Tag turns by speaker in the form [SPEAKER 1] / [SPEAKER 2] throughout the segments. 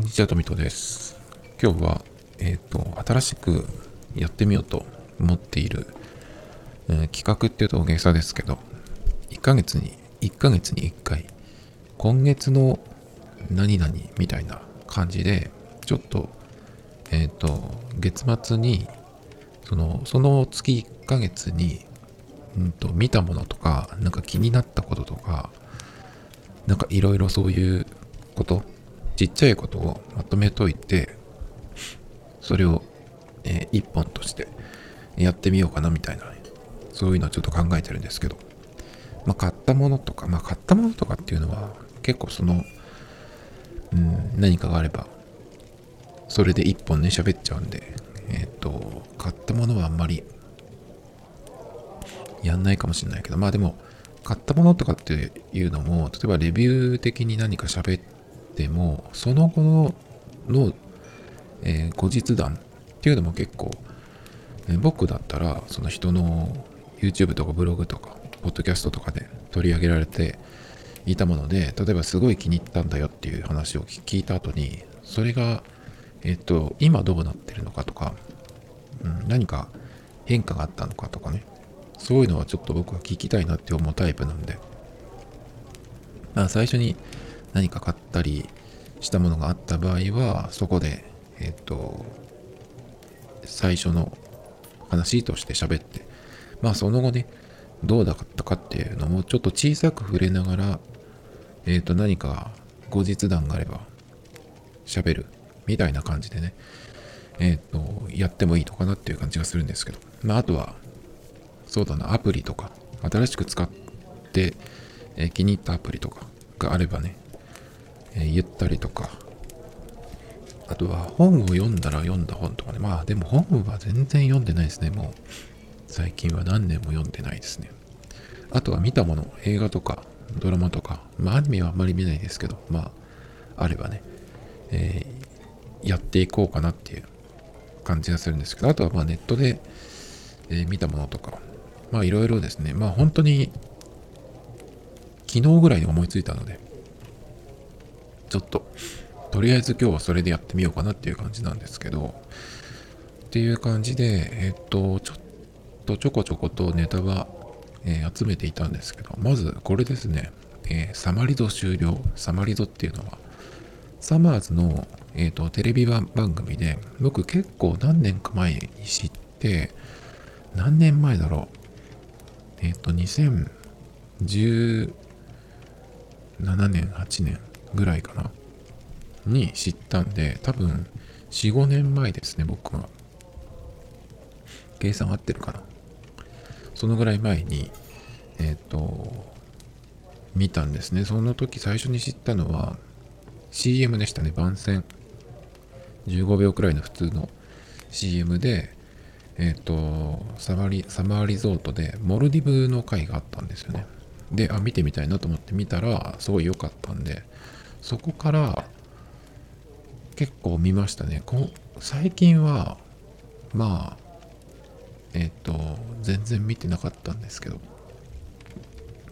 [SPEAKER 1] こんにちは、トミトです。今日は、えっ、ー、と、新しくやってみようと思っている、えー、企画っていうと大げさですけど、1ヶ月に、1ヶ月に1回、今月の何々みたいな感じで、ちょっと、えっ、ー、と、月末に、その、その月1ヶ月に、うんと、見たものとか、なんか気になったこととか、なんかいろいろそういうこと、ちっちゃいことをまとめといて、それを、えー、一本としてやってみようかなみたいな、そういうのをちょっと考えてるんですけど、まあ、買ったものとか、まあ、買ったものとかっていうのは、結構その、うん、何かがあれば、それで一本ね、喋っちゃうんで、えっ、ー、と、買ったものはあんまり、やんないかもしれないけど、まあでも、買ったものとかっていうのも、例えばレビュー的に何か喋って、ても、その後のの、えー、後日談っていうのも結構、えー、僕だったら、その人の YouTube とかブログとか、ポッドキャストとかで取り上げられていたもので、例えばすごい気に入ったんだよっていう話を聞いた後に、それが、えっ、ー、と、今どうなってるのかとか、うん、何か変化があったのかとかね、そういうのはちょっと僕は聞きたいなって思うタイプなんで、まあ最初に何か買ったりしたものがあった場合は、そこで、えっ、と、最初の話として喋って、まあその後ね、どうだったかっていうのもちょっと小さく触れながら、えっ、と何か後日談があれば喋るみたいな感じでね、えっ、と、やってもいいのかなっていう感じがするんですけど、まああとは、そうだな、アプリとか、新しく使って、え気に入ったアプリとかがあればね、えー、言ったりとか、あとは本を読んだら読んだ本とかね。まあでも本は全然読んでないですね。もう最近は何年も読んでないですね。あとは見たもの、映画とかドラマとか、まあアニメはあんまり見ないですけど、まああればね、えー、やっていこうかなっていう。感じがするんですけど、あとはまあネットで、えー、見たものとか、まあいろいろですね、まあ本当に昨日ぐらいに思いついたので、ちょっと、とりあえず今日はそれでやってみようかなっていう感じなんですけど、っていう感じで、えっと、ちょっとちょこちょことネタは、えー、集めていたんですけど、まずこれですね、えー、サマリド終了。サマリドっていうのは、サマーズの、えーと、テレビ番組で、僕結構何年か前に知って、何年前だろう。えっ、ー、と、2017年、8年ぐらいかなに知ったんで、多分4、5年前ですね、僕は。計算合ってるかな。そのぐらい前に、えっ、ー、と、見たんですね。その時最初に知ったのは CM でしたね、番宣。15秒くらいの普通の CM で、えっ、ー、とサマリ、サマーリゾートでモルディブの回があったんですよね。で、あ、見てみたいなと思って見たら、すごい良かったんで、そこから結構見ましたね。こ最近は、まあ、えっ、と、全然見てなかったんですけど、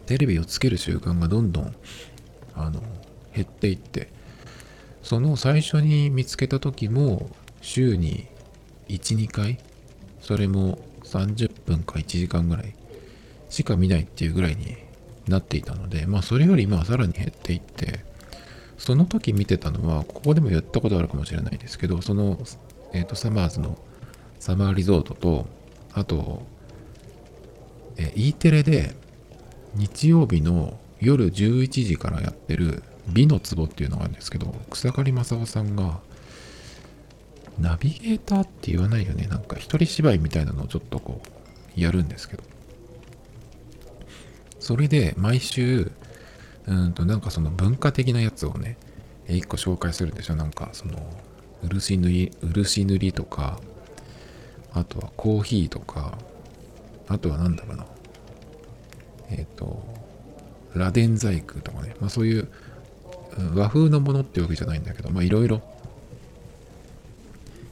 [SPEAKER 1] テレビをつける習慣がどんどん、あの、減っていって、その最初に見つけた時も、週に1、2回、それも30分か1時間ぐらいしか見ないっていうぐらいになっていたので、まあそれより今はさらに減っていって、その時見てたのは、ここでも言ったことあるかもしれないですけど、その、えっ、ー、と、サマーズのサマーリゾートと、あと、え E テレで日曜日の夜11時からやってる美の壺っていうのがあるんですけど、草刈正雄さんが、ナビゲーターって言わないよね。なんか一人芝居みたいなのをちょっとこう、やるんですけど。それで毎週、うんとなんかその文化的なやつをね、一個紹介するでしょ。なんかその、漆塗り、漆塗りとか、あとはコーヒーとか、あとは何だろうな。えっ、ー、と、螺鈿細工とかね。まあそういう和風のものってわけじゃないんだけど、まあいろいろ、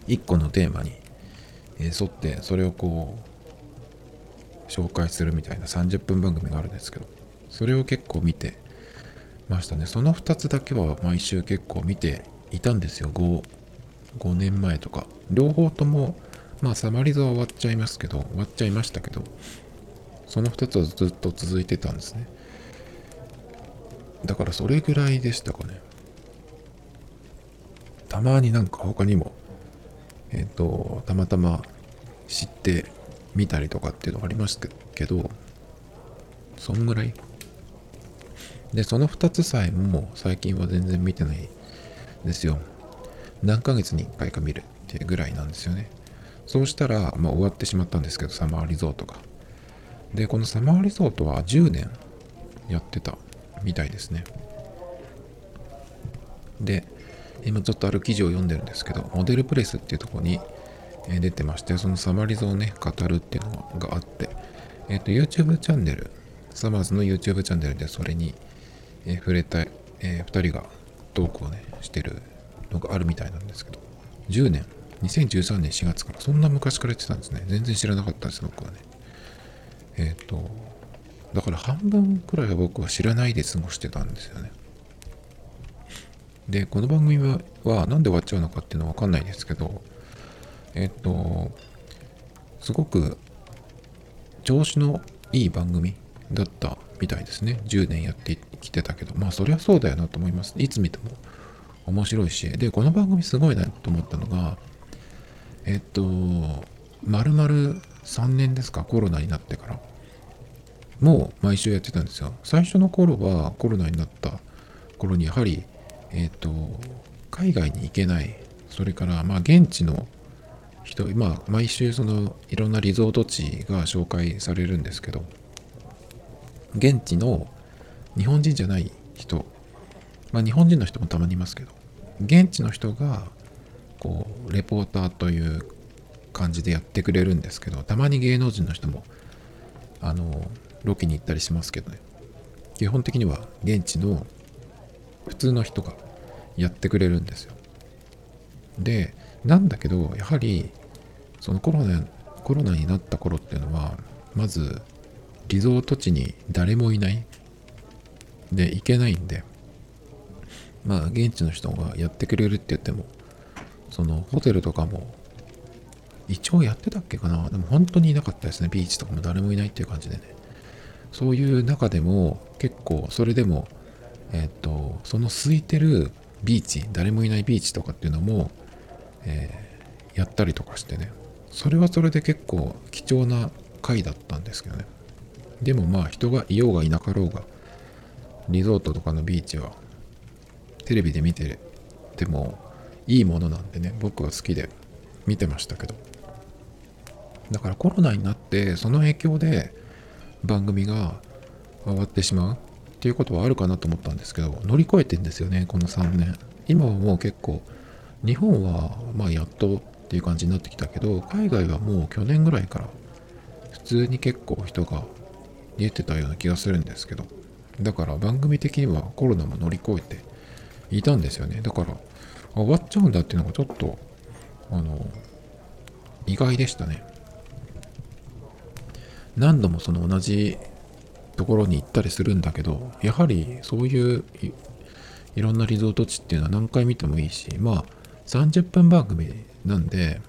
[SPEAKER 1] 一個のテーマに沿って、それをこう、紹介するみたいな30分番組があるんですけど、それを結構見て、ましたね。その2つだけは毎週結構見ていたんですよ。5 5年前とか。両方ともまあサマリゾは終わっちゃいますけど終わっちゃいましたけどその2つはずっと続いてたんですね。だからそれぐらいでしたかね。たまになんか他にもえっ、ー、とたまたま知ってみたりとかっていうのがありましたけどそんぐらいでその2つさえも最近は全然見てないですよ。何ヶ月に1回か見るっていうぐらいなんですよね。そうしたら、まあ、終わってしまったんですけどサマーリゾートが。でこのサマーリゾートは10年やってたみたいですね。で今ちょっとある記事を読んでるんですけどモデルプレスっていうとこに出てましてそのサマーリゾをね語るっていうのがあってえっ、と YouTube チャンネルサマーズの YouTube チャンネルでそれに、え触れた、えー、2人がトークをねしてるのがあるみたいなんですけど。10年2013年4月からそんな昔から言ってたんですね。全然知らなかったです僕はね。えっ、ー、とだから半分くらいは僕は知らないで過ごしてたんですよね。でこの番組はは何で終わっちゃうのかっていうのは分かんないですけどえっ、ー、とすごく調子のいい番組だったみたいですね。10年やってきてたけど。まあそりゃそうだよなと思いますいつ見ても面白いし。でこの番組すごいなと思ったのがえっと丸々3年ですか？コロナになってから。もう毎週やってたんですよ。最初の頃はコロナになった頃にやはりえっと海外に行けない。それからまあ現地の人まあ毎週そのいろんなリゾート地が紹介されるんですけど。現地の日本人じゃない人。まあ日本人の人もたまにいますけど。現地の人がこうレポーターという感じでやってくれるんですけどたまに芸能人の人もあのロケに行ったりしますけどね。基本的には現地の普通の人がやってくれるんですよ。でなんだけどやはりそのコロナコロナになった頃っていうのはまずリゾート地に誰もいない。で行けないんで。まあ現地の人がやってくれるって言ってもそのホテルとかも一応やってたっけかな。でも本当にいなかったですね。ビーチとかも誰もいないっていう感じでね。そういう中でも結構それでもえっ、とその空いてるビーチ誰もいないビーチとかっていうのも、えー、やったりとかしてね。それはそれで結構貴重な回だったんですけどね。でもまあ人がいようがいなかろうがリゾートとかのビーチはテレビで見ててもいいものなんでね僕は好きで見てましたけど。だからコロナになってその影響で番組が終わってしまうっていうことはあるかなと思ったんですけど乗り越えてんですよねこの3年。今はもう結構日本はまあやっとっていう感じになってきたけど海外はもう去年ぐらいから普通に結構人が出てたような気がするんですけど。だから番組的にはコロナも乗り越えていたんですよね。だから終わっちゃうんだっていうのがちょっとあの意外でしたね。何度もその同じところに行ったりするんだけどやはりそういういろんなリゾート地っていうのは何回見てもいいしまあ30分番組なんで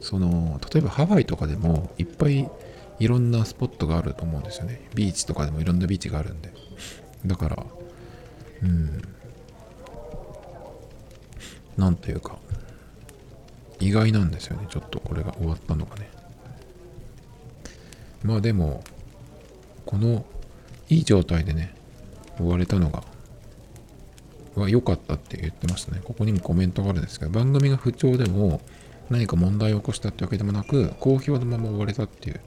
[SPEAKER 1] その例えばハワイとかでもいっぱいいろんなスポットがあると思うんですよね。ビーチとかでもいろんなビーチがあるんで。だから、うん。なんというか、意外なんですよね。ちょっとこれが終わったのがね。まあでも、このいい状態でね、終われたのが、は良かったって言ってましたね。ここにもコメントがあるんですけど、番組が不調でも何か問題を起こしたってわけでもなく、好評のまま終われたっていう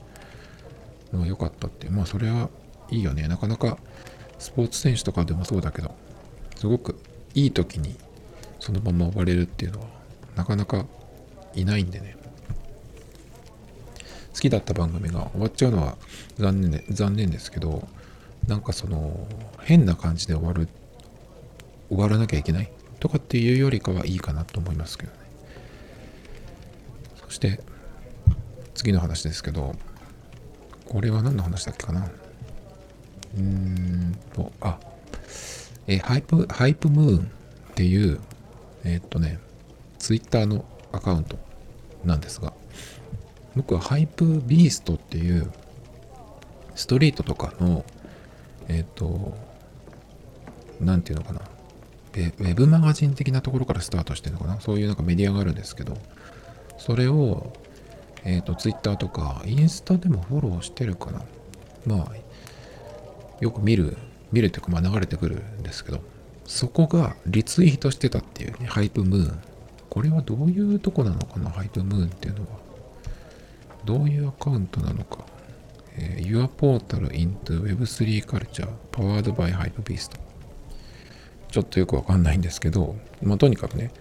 [SPEAKER 1] のが良かったって、まあそれはいいよね。なかなかスポーツ選手とかでもそうだけど、すごくいい時にそのまま終われるっていうのはなかなかいないんでね。好きだった番組が終わっちゃうのは残念で残念ですけど、なんかその変な感じで終わる、終わらなきゃいけないとかっていうよりかはいいかなと思いますけどね。そして次の話ですけど、これは何の話だっけかな？うーんと、あ、えハイプ、ハイプムーンっていう、えー、っとね、Twitter のアカウントなんですが、僕はハイプビーストっていうストリートとかの、えっ、と、なんていうのかな、ウェブマガジン的なところからスタートしてるのかな、そういうなんかメディアがあるんですけど、それを、えっ、ー、と、Twitter とかインスタでもフォローしてるかな。まあ、よく見る、見るというか、まあ流れてくるんですけど、そこがリツイートしてたっていうね、ハイプムーン。これはどういうとこなのかな、ハイプムーンっていうのは。どういうアカウントなのか。えー、Your Portal into Web3 Culture Powered by Hypebeast ちょっとよくわかんないんですけど、まあ、とにかくね、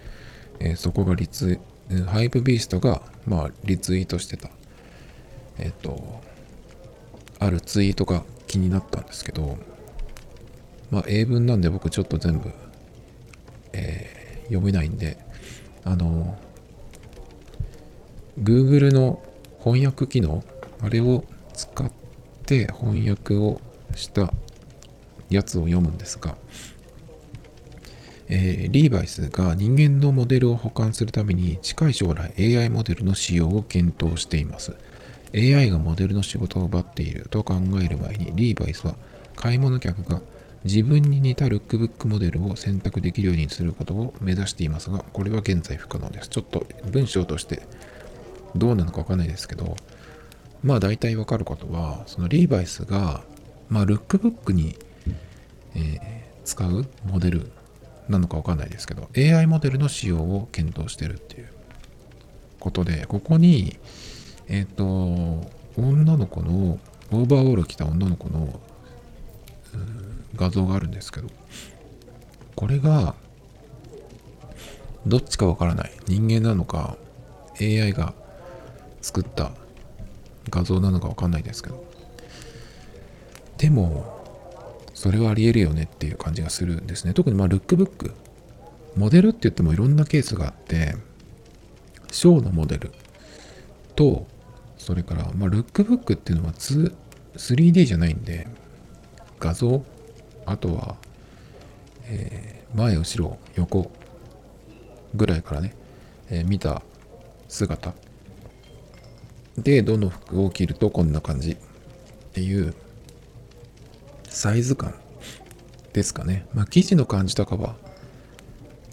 [SPEAKER 1] えー、そこがリツ、ハイプビーストが、まあ、リツイートしてた、えっ、と、あるツイートが気になったんですけど、まあ、英文なんで僕ちょっと全部、えー、読めないんで、あの、Google の翻訳機能、あれを使って翻訳をしたやつを読むんですが、えー、リーバイスが人間のモデルを保管するために近い将来 AI モデルの使用を検討しています。AI がモデルの仕事を奪っていると考える前にリーバイスは買い物客が自分に似たルックブックモデルを選択できるようにすることを目指していますが、これは現在不可能です。ちょっと文章としてどうなのかわかんないですけど、まあ大体わかることは、そのリーバイスが、まあルックブックに、えー、使うモデルなのかわかんないですけど、AI モデルの使用を検討してるっていうことで、ここに、えっ、と、女の子の、オーバーオール着た女の子の画像があるんですけど、これが、どっちかわからない。人間なのか、AI が作った画像なのかわかんないですけど。でも、それはありえるよねっていう感じがするんですね。特にまあルックブック。モデルって言ってもいろんなケースがあって、ショーのモデルと、それから、まあ、ルックブックっていうのは 2, 3D じゃないんで、画像、あとは、えー、前、後ろ、横ぐらいからね、えー、見た姿で、どの服を着るとこんな感じっていうサイズ感ですかね。まあ生地の感じとかは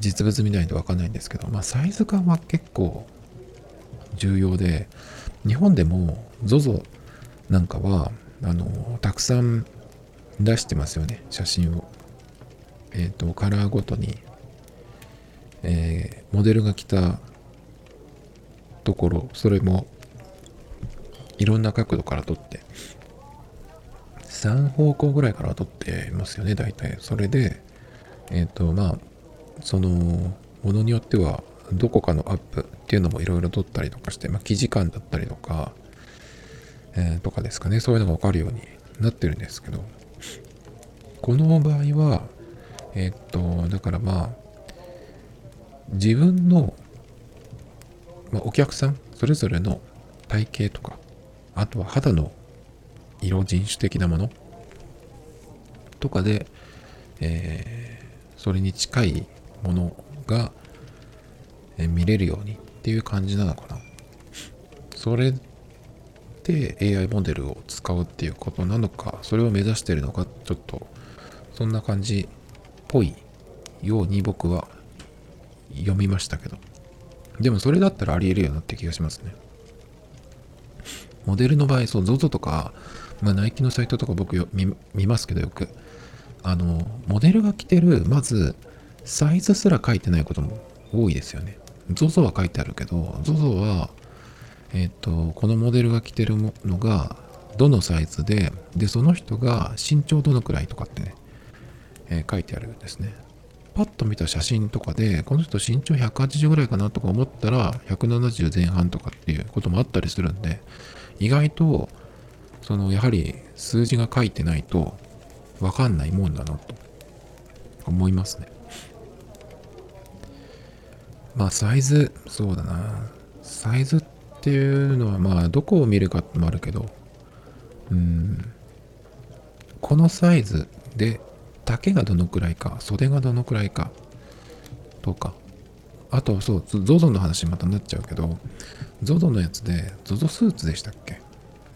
[SPEAKER 1] 実物見ないとわかんないんですけど、まあサイズ感は結構重要で、日本でも ZOZO なんかは、あの、たくさん出してますよね、写真を。えっ、ー、と、カラーごとに、えー、モデルが来たところ、それもいろんな角度から撮って、3方向ぐらいから撮ってますよね、大体。それで、えっ、ー、と、まあ、その、ものによっては、どこかのアップっていうのもいろいろ撮ったりとかして、まあ、記事感だったりとか、えー、とかですかね、そういうのがわかるようになってるんですけど、この場合は、えっ、ー、と、だからまあ、自分の、まあ、お客さん、それぞれの体型とか、あとは肌の色人種的なもの？とかで、えー、それに近いものが、え見れるようにっていう感じなのかな。それで AI モデルを使うっていうことなのか、それを目指してるのか、ちょっとそんな感じっぽいように僕は読みましたけど。でもそれだったらありえるよなって気がしますね。モデルの場合、そう、ZOZO とか、まあ、ナイキのサイトとか僕よ見見ますけどよく。あの、モデルが着てる、まず、サイズすら書いてないことも多いですよね。ZOZO は書いてあるけど、ZOZO は、えっ、と、このモデルが着てるのが、どのサイズで、で、その人が身長どのくらいとかってね、えー、書いてあるんですね。パッと見た写真とかで、この人身長180ぐらいかなとか思ったら、170前半とかっていうこともあったりするんで、意外とそのやはり数字が書いてないと分かんないもんだなと思いますね。まあサイズ、そうだな。サイズっていうのはまあどこを見るかもあるけど、うん、このサイズで丈がどのくらいか、袖がどのくらいかとか、あとそう ZOZO の話またなっちゃうけど ZOZO のやつで ZOZO スーツでしたっけ？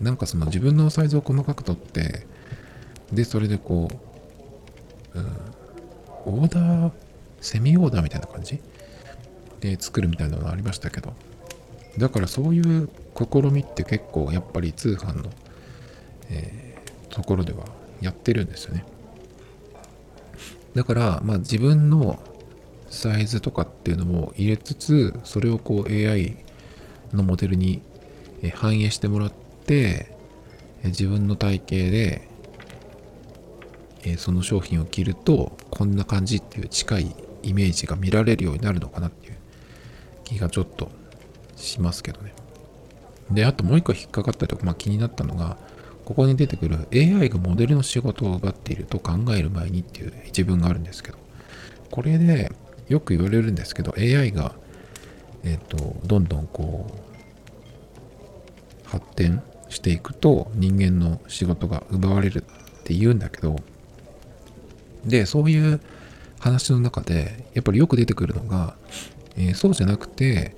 [SPEAKER 1] なんかその自分のサイズを細かく取ってでそれでこう、うん、オーダーセミオーダーみたいな感じ？で作るみたいなのがありましたけど。だからそういう試みって結構やっぱり通販の、えー、ところではやってるんですよね。だからまあ自分のサイズとかっていうのも入れつつそれをこう AI のモデルに反映してもらって自分の体型でその商品を着るとこんな感じっていう近いイメージが見られるようになるのかなっていう気がちょっとしますけどね。で、あともう一個引っかかったりとか、まあ、気になったのが、ここに出てくる AI がモデルの仕事を奪っていると考える前にっていう一文があるんですけど、これでよく言われるんですけど、AI が、えっ、ー、と、どんどんこう、発展していくと人間の仕事が奪われるって言うんだけど、で、そういう話の中で、やっぱりよく出てくるのが、えー、そうじゃなくて、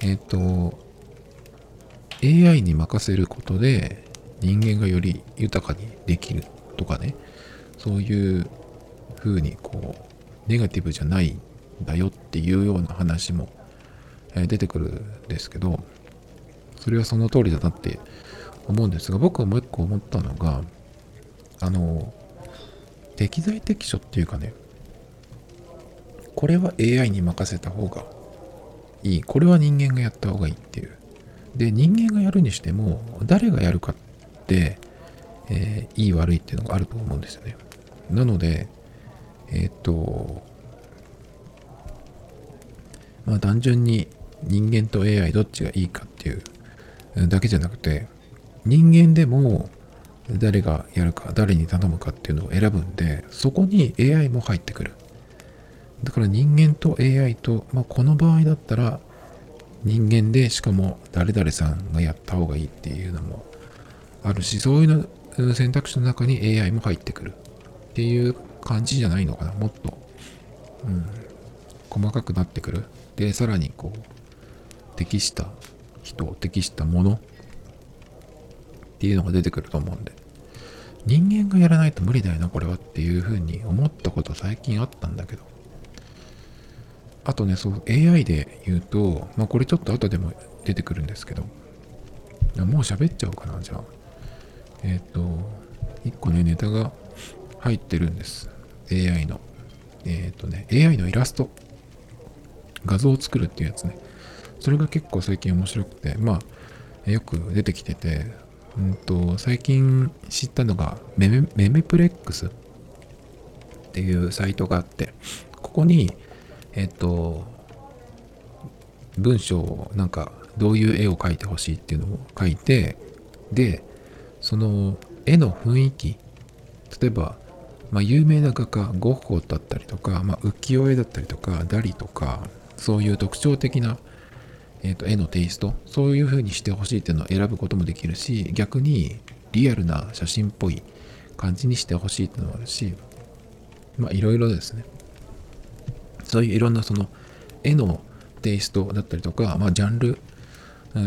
[SPEAKER 1] えっ、ー、と、AI に任せることで人間がより豊かにできるとかね、そういう風にこう、ネガティブじゃないんだよっていうような話も出てくるんですけど、それはその通りだなって思うんですが、僕はもう一個思ったのが、あの、適材適所っていうかね、これは AI に任せた方がいい。これは人間がやった方がいいっていう。で、人間がやるにしても、誰がやるかって、えー、いい悪いっていうのがあると思うんですよね。なので、えー、っと、まあ単純に人間と AI どっちがいいかっていうだけじゃなくて、人間でも誰がやるか、誰に頼むかっていうのを選ぶんで、そこに AI も入ってくる。だから人間と AI と、まあ、この場合だったら人間でしかも誰々さんがやった方がいいっていうのもあるし、そういうの選択肢の中に AI も入ってくるっていう感じじゃないのかな。もっと、うん、細かくなってくる。で、さらにこう、適した人、適したものっていうのが出てくると思うんで。人間がやらないと無理だよな、これはっていうふうに思ったこと最近あったんだけど。あとね、そう、AI で言うと、まあこれちょっと後でも出てくるんですけど、もう喋っちゃおうかな、じゃあ。えっ、ー、と、1個ね、ネタが入ってるんです。AI の。えっ、ー、とね、AI のイラスト。画像を作るっていうやつね。それが結構最近面白くて、まあ、よく出てきてて、うんと、最近知ったのがメメ、メメプレックスっていうサイトがあって、ここに、えっと、文章をなんかどういう絵を描いてほしいっていうのを書いて、で、その絵の雰囲気、例えば、まあ、有名な画家、ゴッホだったりとか、まあ、浮世絵だったりとか、ダリとか、そういう特徴的な、えー、と絵のテイスト、そういう風にしてほしいっていうのを選ぶこともできるし、逆にリアルな写真っぽい感じにしてほしいっていうのもあるし、まあいろいろですね。そういういろんなその絵のテイストだったりとか、まあ、ジャンル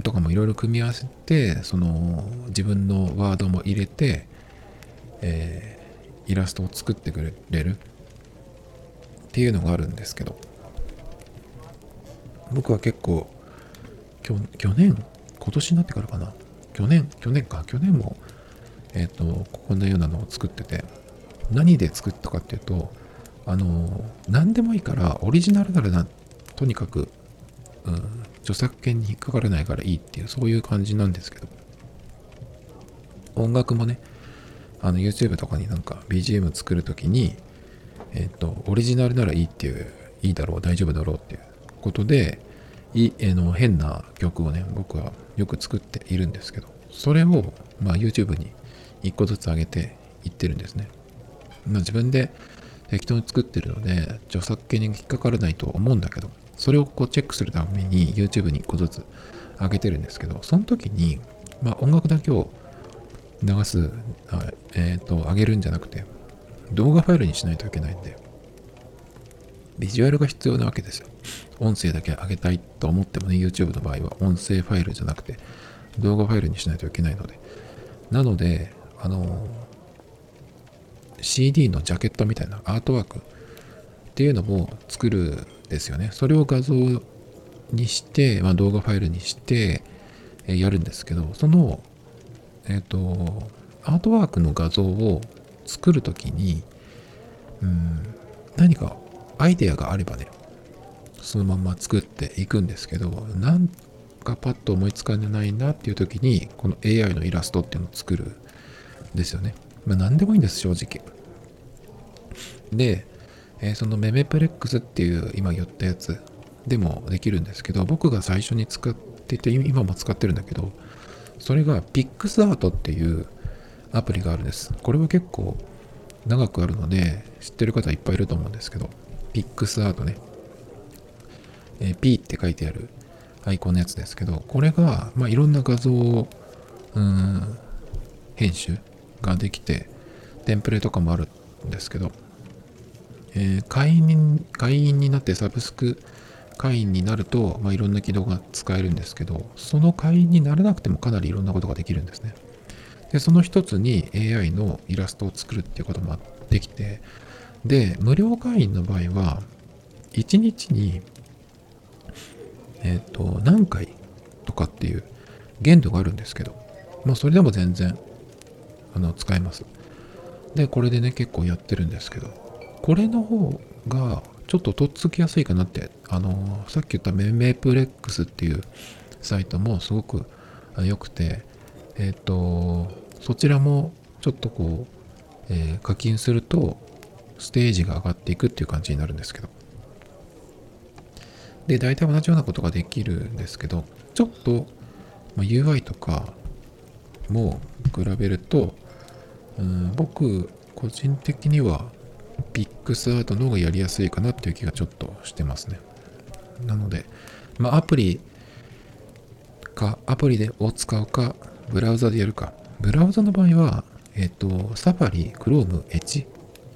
[SPEAKER 1] とかもいろいろ組み合わせてその自分のワードも入れて、えー、イラストを作ってくれるっていうのがあるんですけど僕は結構去年？今年になってからかな？去年？去年か？去年もえっ、ー、とこんなようなのを作ってて何で作ったかっていうとあの何でもいいからオリジナルならなとにかく、うん、著作権に引っかからないからいいっていうそういう感じなんですけど音楽もねあの YouTube とかになんか BGM 作るときにえっ、ー、とオリジナルならいいっていういいだろう大丈夫だろうっていうことでいえの変な曲をね僕はよく作っているんですけどそれを、まあ、YouTube に1個ずつ上げていってるんですね、まあ、自分で適当に作ってるので、著作権に引っかからないと思うんだけど、それをこうチェックするために YouTube に1個ずつ上げてるんですけど、その時に、まあ音楽だけを流す、えっ、ー、と、上げるんじゃなくて、動画ファイルにしないといけないんで、ビジュアルが必要なわけですよ。音声だけ上げたいと思ってもね、YouTube の場合は音声ファイルじゃなくて動画ファイルにしないといけないので。なので、あの、CD のジャケットみたいなアートワークっていうのも作るんですよね。それを画像にして、まあ、動画ファイルにして、えやるんですけど、その、えっ、ー、と、アートワークの画像を作るときに、うん、何かアイデアがあればね、そのまま作っていくんですけど、なんかパッと思いつかないなっていう時に、この AI のイラストっていうのを作るんですよね。まあ何でもいいんです、正直。で、えー、そのメメプレックスっていう今言ったやつでもできるんですけど、僕が最初に使ってて、今も使ってるんだけど、それが PixArt っていうアプリがあるんです。これは結構長くあるので、知ってる方いっぱいいると思うんですけど、PixArt ね。えー、P って書いてあるアイコンのやつですけど、これが、まあ、いろんな画像を、うん、編集ができて、テンプレとかもあるんですけど、えー、会員会員になってサブスク会員になると、まあ、いろんな機能が使えるんですけど、その会員にならなくてもかなりいろんなことができるんですね。で、その一つに AI のイラストを作るっていうこともできて、で、無料会員の場合は、1日に、えっ、ー、と、何回とかっていう限度があるんですけど、まあ、それでも全然、あの、使えます。で、これでね、結構やってるんですけど、これの方がちょっととっつきやすいかなって、あの、さっき言ったメメプレックスっていうサイトもすごく良くて、えっ、ー、と、そちらもちょっとこう、えー、課金するとステージが上がっていくっていう感じになるんですけど。で、大体同じようなことができるんですけど、ちょっと、ま、UI とかも比べると、うん、僕、個人的には Picsart の方がやりやすいかなっていう気がちょっとしてますね。なので、まあ、アプリか、アプリでを使うか、ブラウザでやるか。ブラウザの場合は、えっ、ー、と、サファリ、クローム、エッジ、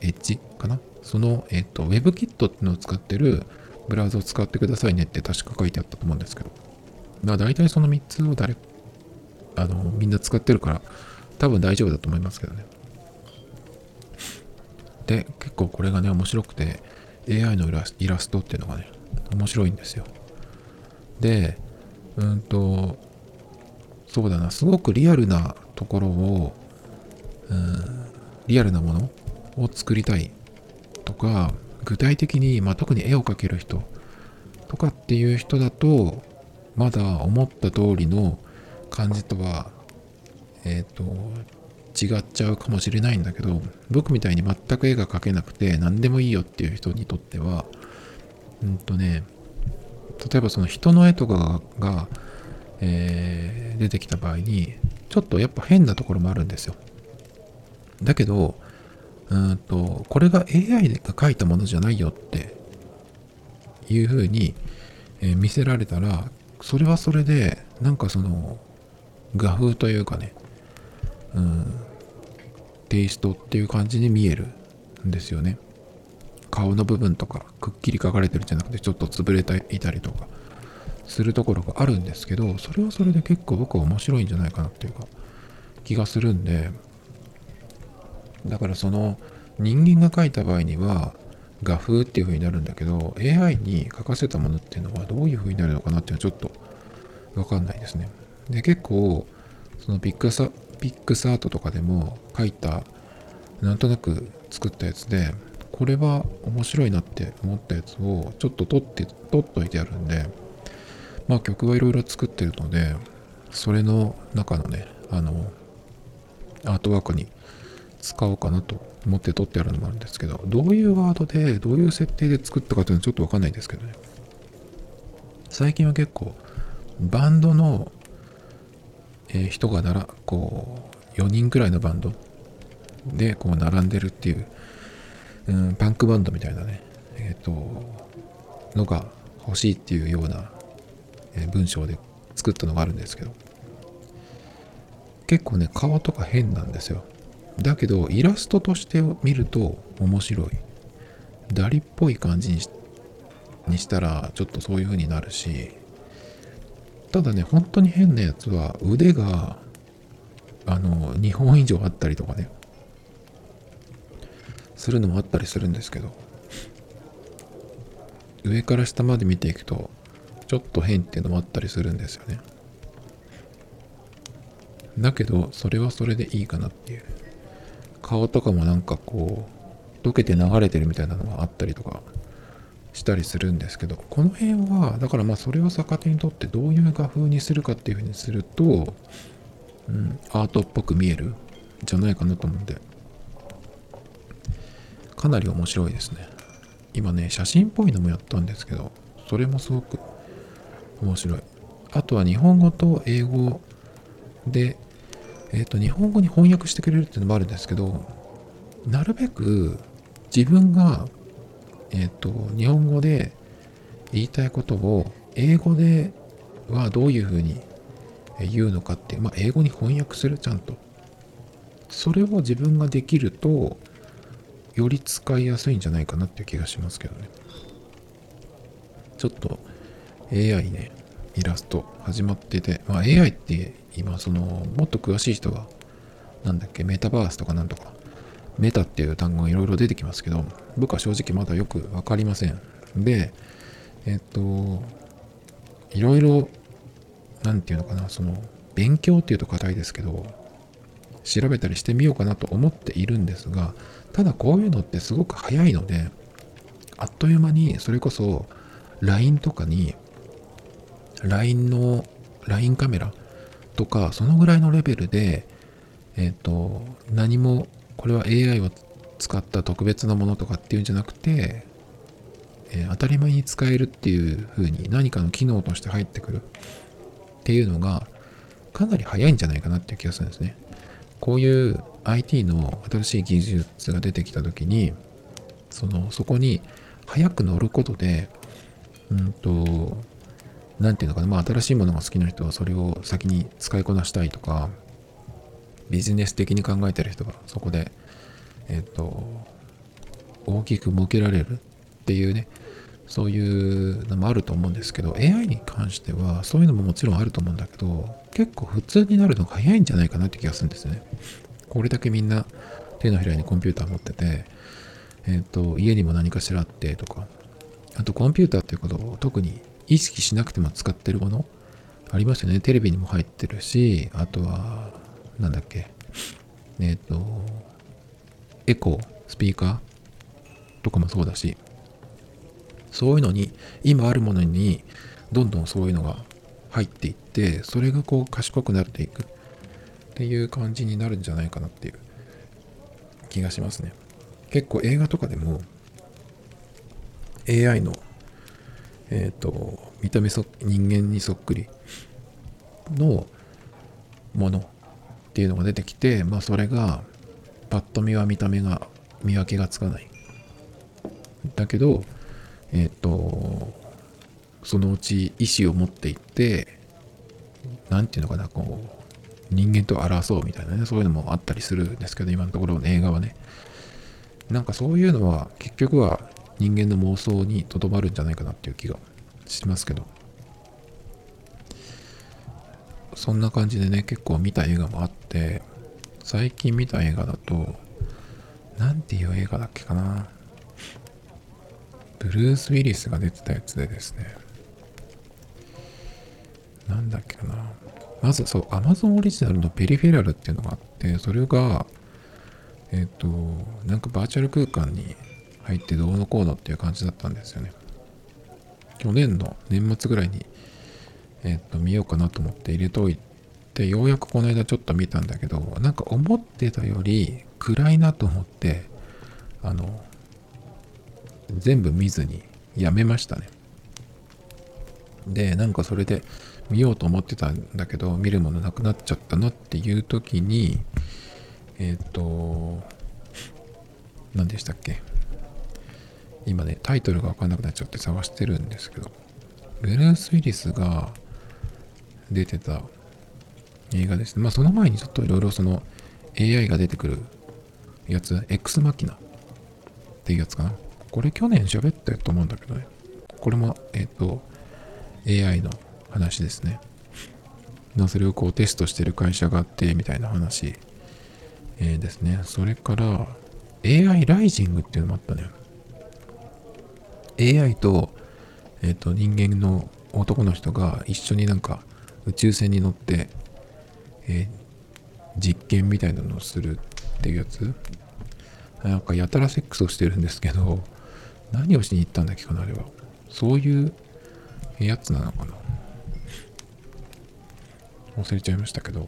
[SPEAKER 1] エッジかなその、えっ、ー、と、WebKit っていうのを使ってるブラウザを使ってくださいねって確か書いてあったと思うんですけど。まあ大体その3つを誰、あの、みんな使ってるから、多分大丈夫だと思いますけどね。で、結構これがね、面白くて、AI のイラストっていうのがね、面白いんですよ。で、うんと、そうだな、すごくリアルなところを、うん、リアルなものを作りたいとか、具体的に、まあ、特に絵を描ける人とかっていう人だと、まだ思った通りの感じとは、えっ、ー、と、違っちゃうかもしれないんだけど、僕みたいに全く絵が描けなくて何でもいいよっていう人にとっては、うんとね、例えばその人の絵とかが、えー、出てきた場合に、ちょっとやっぱ変なところもあるんですよ。だけど、うんと、これが AI が描いたものじゃないよっていうふうに、え、見せられたら、それはそれで、なんかその、画風というかね、うん、テイストっていう感じに見えるんですよね。顔の部分とかくっきり描かれてるんじゃなくてちょっと潰れていたりとかするところがあるんですけどそれはそれで結構僕は面白いんじゃないかなっていうか気がするんでだからその人間が描いた場合には画風っていう風になるんだけど AI に書かせたものっていうのはどういう風になるのかなっていうのはちょっとわかんないですね。で結構そのピックサ Picsart とかでも書いたなんとなく作ったやつでこれは面白いなって思ったやつをちょっと撮って撮っといてあるんでまあ曲はいろいろ作ってるのでそれの中のねあのアートワークに使おうかなと思って撮ってあるのもあるんですけどどういうワードでどういう設定で作ったかっていうのはちょっとわかんないですけどね。最近は結構バンドのえー、人がならこう4人くらいのバンドでこう並んでるっていう、うん、パンクバンドみたいなねえっ、ー、とのが欲しいっていうような、えー、文章で作ったのがあるんですけど結構ね顔とか変なんですよ。だけどイラストとして見ると面白い。ダリっぽい感じにしにしたらちょっとそういう風になるし。ただね本当に変なやつは腕があの2本以上あったりとかね。するのもあったりするんですけど。上から下まで見ていくとちょっと変っていうのもあったりするんですよね。だけどそれはそれでいいかなっていう。顔とかもなんかこう溶けて流れてるみたいなのがあったりとかしたりするんですけどこの辺はだからまあそれを逆手にとってどういう画風にするかっていうふうにすると、うん、アートっぽく見えるじゃないかなと思うんでかなり面白いですね。今ね写真っぽいのもやったんですけどそれもすごく面白い。あとは日本語と英語でえっ、ー、と日本語に翻訳してくれるっていうのもあるんですけどなるべく自分がえっ、ー、と日本語で言いたいことを英語ではどういうふうに言うのかって、まあ、英語に翻訳するちゃんと。それを自分ができるとより使いやすいんじゃないかなっていう気がしますけどね。ちょっと AI ねイラスト始まってて、まあ、AI って今そのもっと詳しい人がなんだっけメタバースとかなんとかメタっていう単語がいろいろ出てきますけど僕は正直まだよく分かりません。でえっといろいろ何て言うのかなその勉強っていうと硬いですけど調べたりしてみようかなと思っているんですがただこういうのってすごく早いのであっという間にそれこそ LINE とかに LINE の LINE カメラとかそのぐらいのレベルでえっ、ー、と何もこれは AI を使った特別なものとかっていうんじゃなくて、えー、当たり前に使えるっていう風に何かの機能として入ってくるっていうのがかなり早いんじゃないかなっていう気がするんですね。こういう IT の新しい技術が出てきた時にそのそこに早く乗ることでうんと何て言うのかなまあ新しいものが好きな人はそれを先に使いこなしたいとかビジネス的に考えてる人がそこでえっ、と大きく設けられるっていうねそういうのもあると思うんですけど AI に関してはそういうのももちろんあると思うんだけど結構普通になるのが早いんじゃないかなって気がするんですね。これだけみんな手のひらにコンピューター持っててえっ、と家にも何かしらあってとかあとコンピューターっていうことを特に意識しなくても使ってるもの？ありますよね。テレビにも入ってるしあとはなんだっけ？えっ、とエコースピーカーとかもそうだしそういうのに今あるものにどんどんそういうのが入っていってそれがこう賢くなっていく。っていう感じになるんじゃないかなっていう。気がしますね。結構映画とかでも AI のえっ、ー、と見た目そ人間にそっくりのものっていうのが出てきてまあそれがパッと見は見た目が見分けがつかない。だけどえっ、ー、とそのうち意思を持っていって何て言うのかなこう人間と争うみたいなねそういうのもあったりするんですけど今のところの映画はね。なんかそういうのは結局は人間の妄想にとどまるんじゃないかなっていう気がしますけどそんな感じでね結構見た映画もあって最近見た映画だと何ていう映画だっけかなブルース・ウィリスが出てたやつでですね。なんだっけかな。まずそう、Amazon オリジナルのペリフェラルっていうのがあって、それが、えっ、ー、と、なんかバーチャル空間に入ってどうのこうのっていう感じだったんですよね。去年の年末ぐらいに、えっ、と、見ようかなと思って入れといて、ようやくこの間ちょっと見たんだけど、なんか思ってたより暗いなと思って、あの、全部見ずにやめましたね。で、なんかそれで見ようと思ってたんだけど、見るものなくなっちゃったなっていう時に、えっ、と、何でしたっけ？今ね、タイトルがわかんなくなっちゃって探してるんですけど、ブルース・ウィリスが出てた映画ですね。まあその前にちょっといろいろその AI が出てくるやつ、X マキナっていうやつかな。これ去年喋ったと思うんだけどね。これも、えっ、と、AI の話ですね。それをこうテストしてる会社があってみたいな話、えー、ですね。それから AI ライジングっていうのもあったね。AI と,、えー、と人間の男の人が一緒になんか宇宙船に乗って、えー、実験みたいなのをするっていうやつ。なんかやたらセックスをしてるんですけど何をしに行ったんだっけかなあれは。そういうやつなのかな。忘れちゃいましたけど。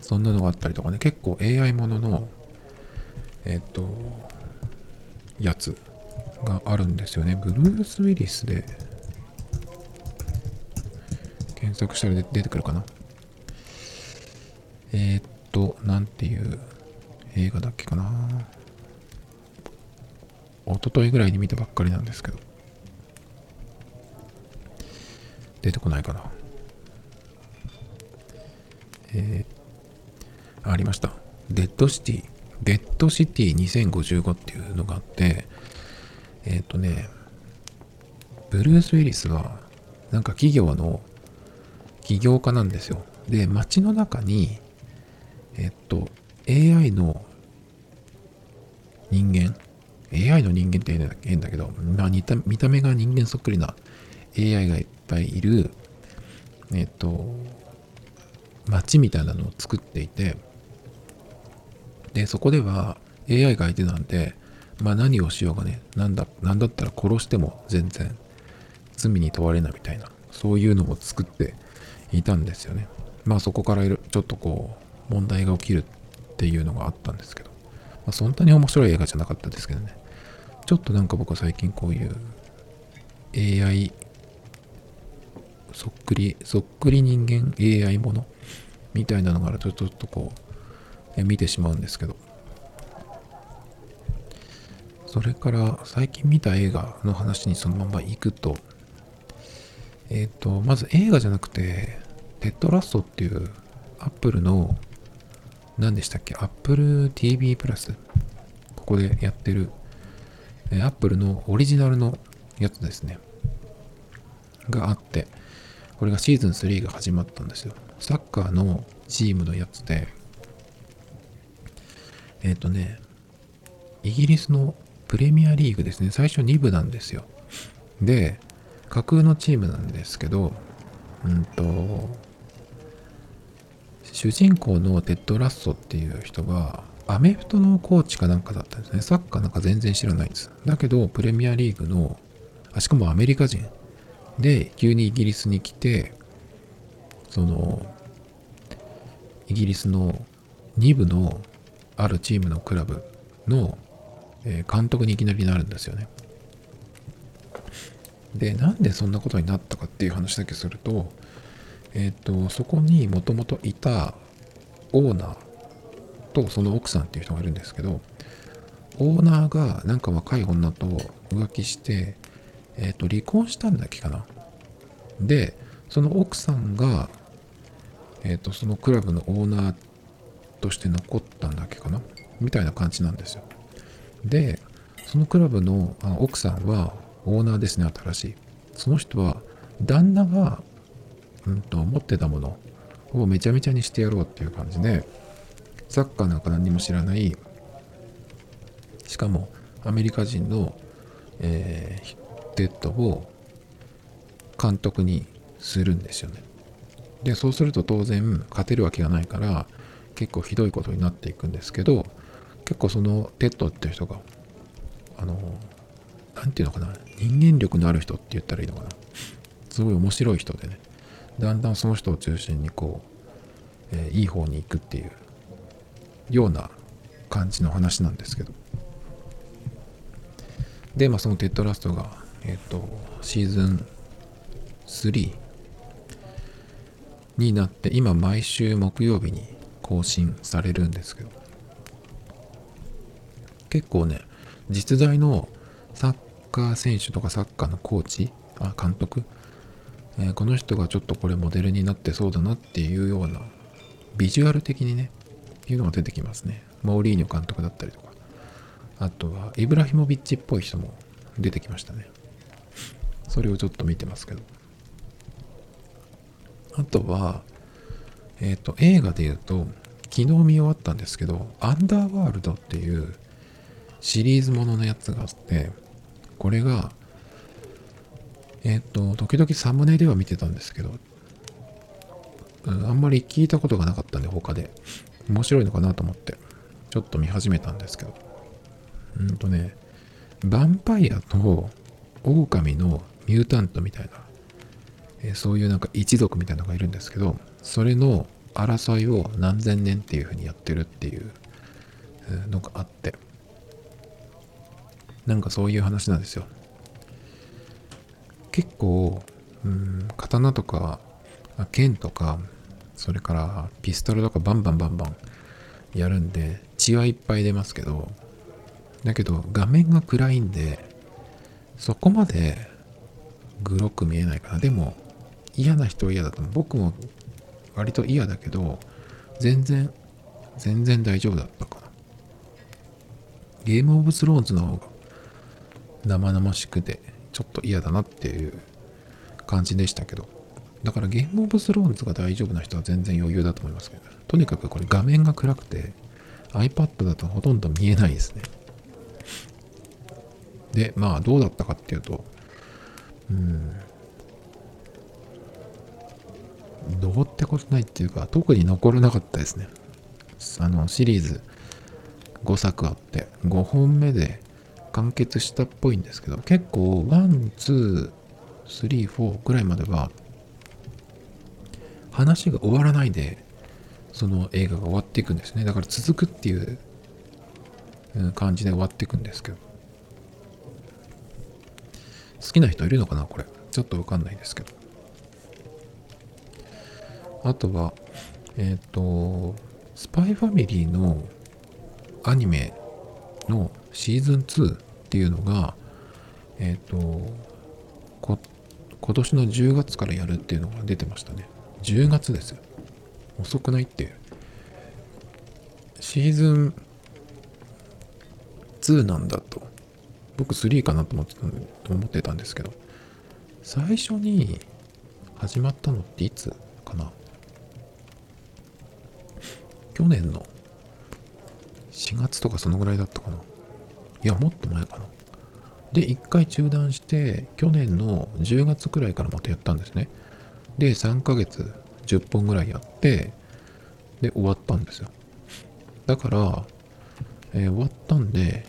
[SPEAKER 1] そんなのがあったりとかね。結構 AI もののえっ、ー、とやつ。があるんですよね。ブルース・ウィリスで検索したら出てくるかな。えー、っとなんていう映画だっけかな。一昨日ぐらいに見たばっかりなんですけど。出てこないかな。えー、ありました。デッドシティ。デッドシティ2055っていうのがあって、えっ、ー、とね、ブルース・ウィリスは、なんか企業の起業家なんですよ。で、街の中に、えっと、AI の人間、AI の人間って変だけど、まあ、見た見た目が人間そっくりな AI がいっぱいいる、えっと、街みたいなのを作っていて、で、そこでは AI が相手なんで、まあ何をしようがね、なんだ、なんだったら殺しても全然罪に問われないみたいな、そういうのを作っていたんですよね。まあそこからちょっとこう、問題が起きるっていうのがあったんですけど、まあ、そんなに面白い映画じゃなかったですけどね。ちょっとなんか僕は最近こういう AI そっくり、そっくり人間 AI ものみたいなのがあるとちょっとこう、見てしまうんですけど。それから最近見た映画の話にそのまま行くと、えっ、ー、と、まず映画じゃなくて、テッドラストっていうアップルの、何でしたっけ ?Apple TV プラス。ここでやってる、え、アップルのオリジナルのやつですね。があって、これがシーズン3が始まったんですよ。サッカーのチームのやつで、えっ、ー、とね、イギリスのプレミアリーグですね、最初2部なんですよ。で、架空のチームなんですけど、うんと、主人公のテッド・ラッソっていう人が、アメフトのコーチかなんかだったんですね。サッカーなんか全然知らないんです。だけど、プレミアリーグの、あしかもアメリカ人で、急にイギリスに来て、その、イギリスの2部のあるチームのクラブの、え監督にいきなりなるんですよね。で、なんでそんなことになったかっていう話だけすると、えっ、と、そこにもともといたオーナーとその奥さんっていう人がいるんですけど、オーナーがなんか若い女と浮気して、えっ、と、離婚したんだっけかな。で、その奥さんが、えっ、と、そのクラブのオーナーとして残ったんだっけかなみたいな感じなんですよ。で、そのクラブの奥さんはオーナーですね、新しい。その人は、旦那が、うんと、持ってたものをめちゃめちゃにしてやろうっていう感じで、サッカーなんか何にも知らない、しかもアメリカ人の、えー、テッドを監督にするんですよね。で、そうすると当然勝てるわけがないから結構ひどいことになっていくんですけど、結構そのテッドっていう人が、あの、なんていうのかな、人間力のある人って言ったらいいのかな。すごい面白い人でね、だんだんその人を中心にこう、えー、いい方に行くっていうような感じの話なんですけど。で、まあそのテッドラストが、えっ、ー、と、シーズン3になって今毎週木曜日に更新されるんですけど結構ね実在のサッカー選手とかサッカーのコーチあ監督、えー、この人がちょっとこれモデルになってそうだなっていうようなビジュアル的にねいうのが出てきますねモーリーニョ監督だったりとかあとはイブラヒモビッチっぽい人も出てきましたね。それをちょっと見てますけど。あとは、えっ、ー、と、映画で言うと、昨日見終わったんですけど、アンダーワールドっていうシリーズもののやつがあって、これが、えっ、と、時々サムネでは見てたんですけど、あんまり聞いたことがなかったんで、他で。面白いのかなと思って、ちょっと見始めたんですけど。うんとね、ヴァンパイアと狼のミュータントみたいな、え、そういうなんか一族みたいなのがいるんですけど、それの争いを何千年っていう風にやってるっていうのがあって、なんかそういう話なんですよ。結構、うん、刀とか剣とかそれからピストルとかバンバンバンバンやるんで血はいっぱい出ますけどだけど画面が暗いんでそこまでグロく見えないかな。でも嫌な人は嫌だと思う。僕も割と嫌だけど全然全然大丈夫だったかな。ゲームオブスローンズの方が生々しくてちょっと嫌だなっていう感じでしたけどだからゲームオブスローンズが大丈夫な人は全然余裕だと思いますけど、とにかくこれ画面が暗くて iPad だとほとんど見えないですね。で、まあどうだったかっていうと、うん、どうってことないっていうか、特に残らなかったですね。あの、シリーズ5作あって、5本目で完結したっぽいんですけど、結構、1、2、3、4ぐらいまでは話が終わらないでその映画が終わっていくんですね。だから続くっていう感じで終わっていくんですけど。好きな人いるのかなこれ。ちょっとわかんないですけど。あとはえっ、ー、とスパイファミリーのアニメのシーズン2っていうのがえっ、ー、と今年の10月からやるっていうのが出てましたね10月ですよ。遅くないっていう。シーズン2なんだと。僕3かなと思ってた思ってたんですけど、最初に始まったのっていつかな去年の4月とかそのぐらいだったかないや、もっと前かな。で、1回中断して、去年の10月くらいからまたやったんですね。で、3ヶ月、10本ぐらいやって、で、終わったんですよ。だから、えー、終わったんで、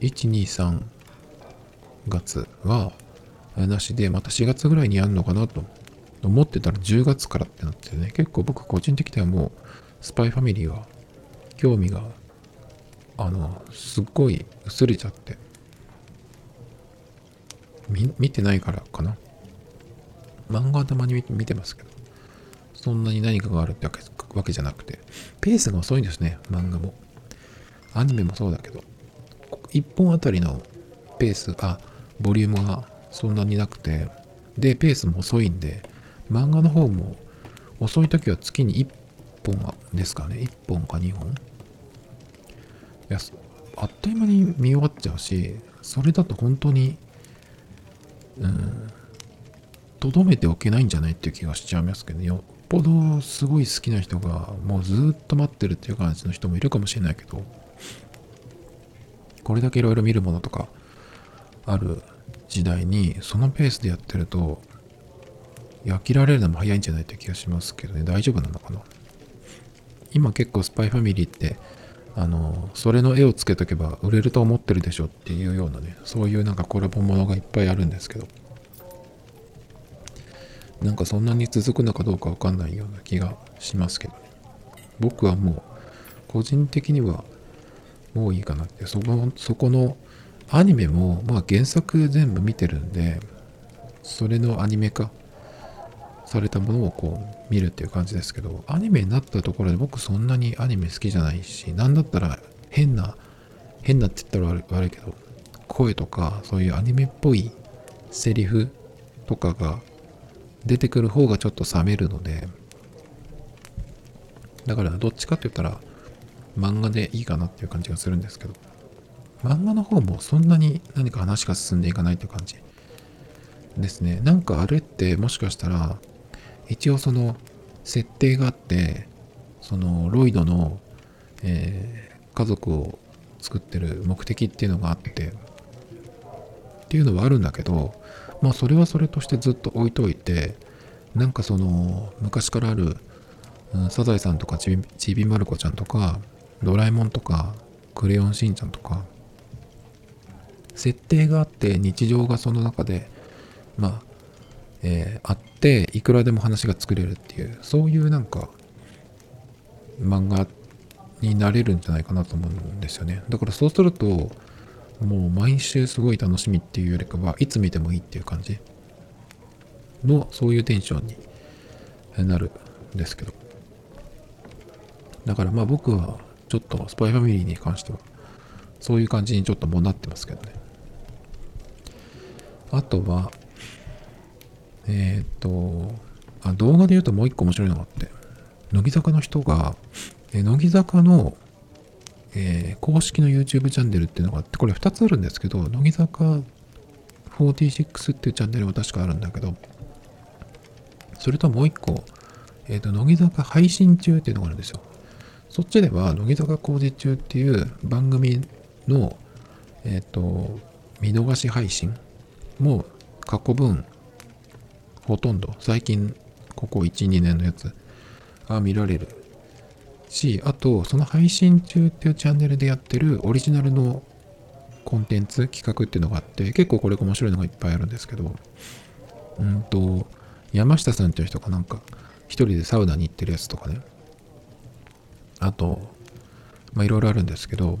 [SPEAKER 1] 1、2、3月は、なしで、また4月ぐらいにやるのかなと思ってたら10月からってなってね、結構僕個人的にはもう、スパイファミリーは興味が、あの、すっごい薄れちゃって、見てないからかな。漫画はたまに見てますけど、そんなに何かがあるってわけじゃなくて、ペースが遅いんですね、漫画も。アニメもそうだけど、1本あたりのペース、あ、ボリュームがそんなになくて、で、ペースも遅いんで、漫画の方も遅い時は月に1本ですかね、1本か2本。や、あっという間に見終わっちゃうし、それだと本当に、うん、とどめておけないんじゃないっていう気がしちゃいますけどね。よっぽどすごい好きな人がもうずっと待ってるっていう感じの人もいるかもしれないけど、これだけいろいろ見るものとかある時代にそのペースでやってると飽きられるのも早いんじゃないって気がしますけどね大丈夫なのかな？今結構スパイファミリーってあのそれの絵をつけとけば売れると思ってるでしょっていうようなねそういうなんかコラボものがいっぱいあるんですけど。なんかそんなに続くのかどうかわかんないような気がしますけどね。僕はもう、個人的にはもういいかなって、そこそこのアニメも、まあ原作全部見てるんで、それのアニメ化されたものをこう見るっていう感じですけど、アニメになったところで僕そんなにアニメ好きじゃないし、なんだったら変な、変なって言ったら悪いけど、声とかそういうアニメっぽいセリフとかが出てくる方がちょっと冷めるので、だからどっちかって言ったら漫画でいいかなっていう感じがするんですけど、漫画の方もそんなに何か話が進んでいかないって感じですね。なんかあれってもしかしたら、一応その設定があって、そのロイドの、えー、家族を作ってる目的っていうのがあって、っていうのはあるんだけど、まあそれはそれとしてずっと置いといて、なんかその昔からある、うん、サザエさんとかちびちびまる子ちゃんとか、ドラえもんとか、クレヨンしんちゃんとか、設定があって日常がその中でまあ、えー、あっていくらでも話が作れるっていうそういうなんか漫画になれるんじゃないかなと思うんですよね。だからそうするともう毎週すごい楽しみっていうよりかはいつ見てもいいっていう感じのそういうテンションになるんですけど。だからまあ僕はちょっとスパイファミリーに関してはそういう感じにちょっともうなってますけどね。あとはえっ、とあ、動画で言うともう一個面白いのがあって、乃木坂の人が、え乃木坂の、えー、公式の YouTube チャンネルっていうのがあって、これ2つあるんですけど、乃木坂46っていうチャンネルは確かあるんだけど、それともう一個、えっ、ー、と、乃木坂配信中っていうのがあるんですよ。そっちでは、乃木坂工事中っていう番組の、えっ、ー、と、見逃し配信も過去分ほとんど、最近、ここ1、2年のやつ。が見られる。し、あと、その配信中っていうチャンネルでやってるオリジナルのコンテンツ、企画っていうのがあって、結構これ面白いのがいっぱいあるんですけど、うんと、山下さんっていう人がなんか、一人でサウナに行ってるやつとかね、あと、まあいろいろあるんですけど、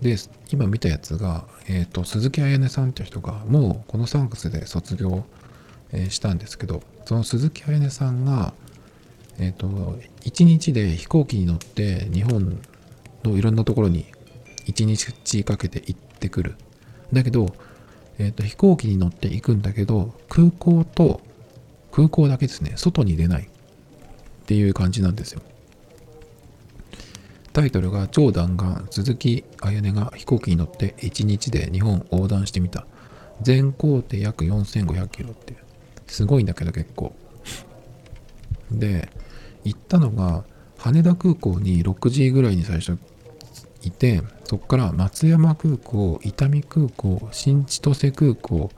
[SPEAKER 1] で、今見たやつが、えっ、ー、と、鈴木彩音さんっていう人が、もうこの3月で卒業えしたんですけどその鈴木彩音さんがえっ、ー、と1日で飛行機に乗って日本のいろんなところに1日かけて行ってくる。だけど、えーと、飛行機に乗って行くんだけど空港と空港だけですね外に出ないっていう感じなんですよ。タイトルが超弾丸鈴木彩音が飛行機に乗って1日で日本横断してみた。全行程約4500キロっていう。すごいんだけど結構。で、行ったのが羽田空港に6時ぐらいに最初いて、そこから松山空港、伊丹空港、新千歳空港、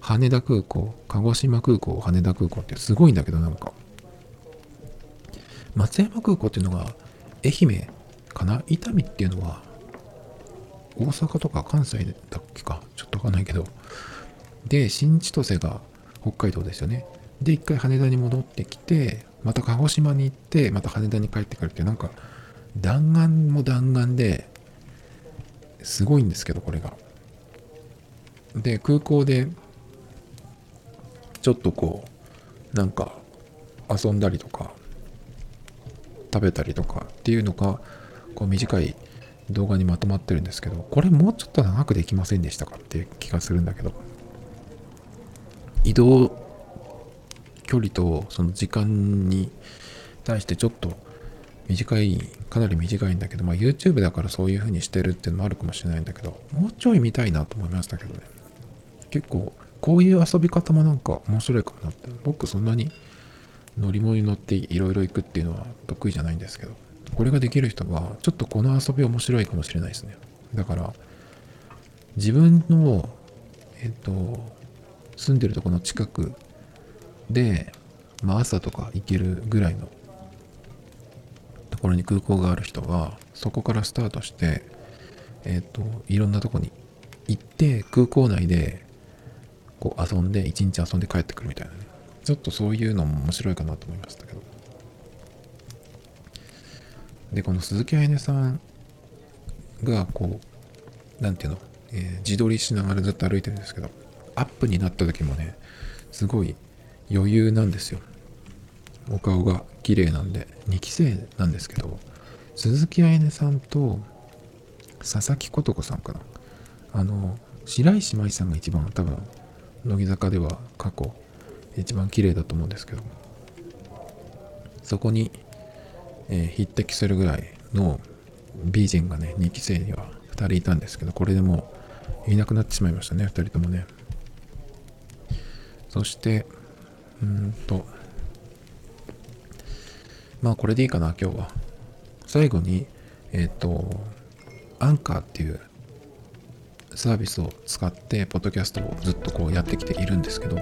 [SPEAKER 1] 羽田空港、鹿児島空港、羽田空港ってすごいんだけどなんか。松山空港っていうのが愛媛かな？伊丹っていうのは大阪とか関西だっけか？ちょっとわかんないけど。で、新千歳が北海道ですよね。で、一回羽田に戻ってきて、また鹿児島に行って、また羽田に帰ってくるって、なんか、弾丸も弾丸で、すごいんですけど、これが。で、空港で、ちょっとこう、なんか、遊んだりとか、食べたりとかっていうのが、こう短い動画にまとまってるんですけど、これもうちょっと長くできませんでしたかっていう気がするんだけど。移動距離とその時間に対してちょっと短い、かなり短いんだけど、まあ YouTube だからそういう風にしてるっていうのもあるかもしれないんだけど、もうちょい見たいなと思いましたけどね。結構、こういう遊び方もなんか面白いかなって。僕そんなに乗り物に乗っていろいろ行くっていうのは得意じゃないんですけど、これができる人は、ちょっとこの遊び面白いかもしれないですね。だから、自分の、えっと、住んでるとこの近くで、まあ、朝とか行けるぐらいのところに空港がある人はそこからスタートしてえっ、ー、といろんなとこに行って空港内でこう遊んで一日遊んで帰ってくるみたいなね。ちょっとそういうのも面白いかなと思いましたけど。でこの鈴木愛音さんがこうなんていうの、えー、自撮りしながらずっと歩いてるんですけど。アップになった時もね、すごい余裕なんですよ。お顔が綺麗なんで、2期生なんですけど、鈴木愛音さんと佐々木琴子さんかな。あの、白石麻衣さんが一番多分、乃木坂では過去一番綺麗だと思うんですけど、そこに、えー、匹敵するぐらいの美人がね、2期生には2人いたんですけど、これでもういなくなってしまいましたね、2人ともね。そして、うんと、まあこれでいいかな、今日は。最後に、えっ、ー、と、アンカーっていうサービスを使って、ポッドキャストをずっとこうやってきているんですけど、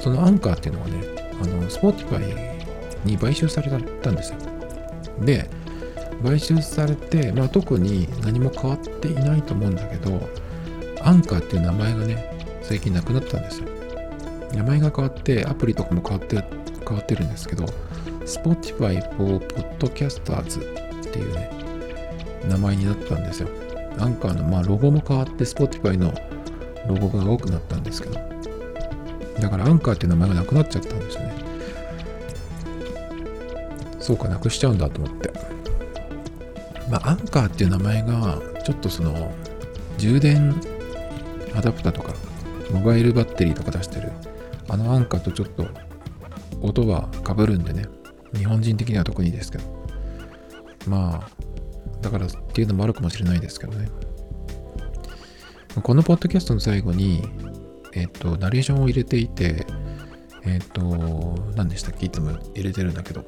[SPEAKER 1] そのアンカーっていうのはね、あの、Spotify に買収されたんですよ。で、買収されて、まあ、特に何も変わっていないと思うんだけど、アンカーっていう名前がね、最近なくなったんですよ。名前が変わって、アプリとかも変わって、変わってるんですけど、Spotify for Podcasters っていうね、名前になったんですよ。アンカーの、まあ、ロゴも変わって、Spotify のロゴが多くなったんですけど、だからアンカーっていう名前がなくなっちゃったんですよね。そうか、なくしちゃうんだと思って。まあ、アンカーっていう名前が、ちょっとその、充電アダプターとか、モバイルバッテリーとか出してる、あのアンカーとちょっと音はかぶるんでね、日本人的には特にですけど。まあ、だからっていうのもあるかもしれないですけどね。このポッドキャストの最後に、えっ、と、ナレーションを入れていて、えっ、と、何でしたっけ？いつも入れてるんだけど、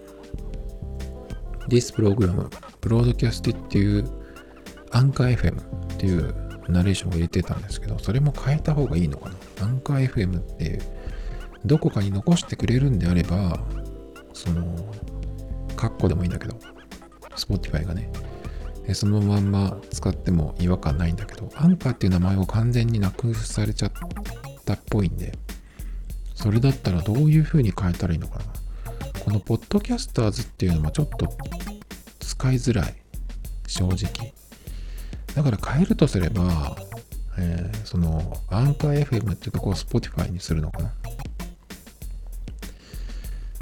[SPEAKER 1] This program, broadcast っていうアンカー FM っていうナレーションを入れてたんですけど、それも変えた方がいいのかな？アンカー FM っていう、どこかに残してくれるんであれば、その、カッコでもいいんだけど、Spotify がね、そのまんま使っても違和感ないんだけど、アンカーっていう名前を完全になくされちゃったっぽいんで、それだったらどういう風に変えたらいいのかな。このポッドキャスターズっていうのもちょっと使いづらい。正直。だから変えるとすれば、えー、その、アンカー FM っていうとこを Spotify にするのかな。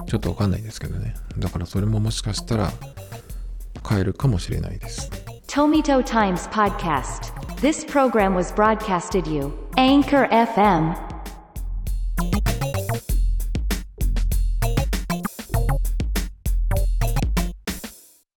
[SPEAKER 1] ちょっとわかんないですけどね。だからそれももしかしたら変えるかもしれないです。
[SPEAKER 2] Tomito Times Podcast This program was broadcasted you Anchor FM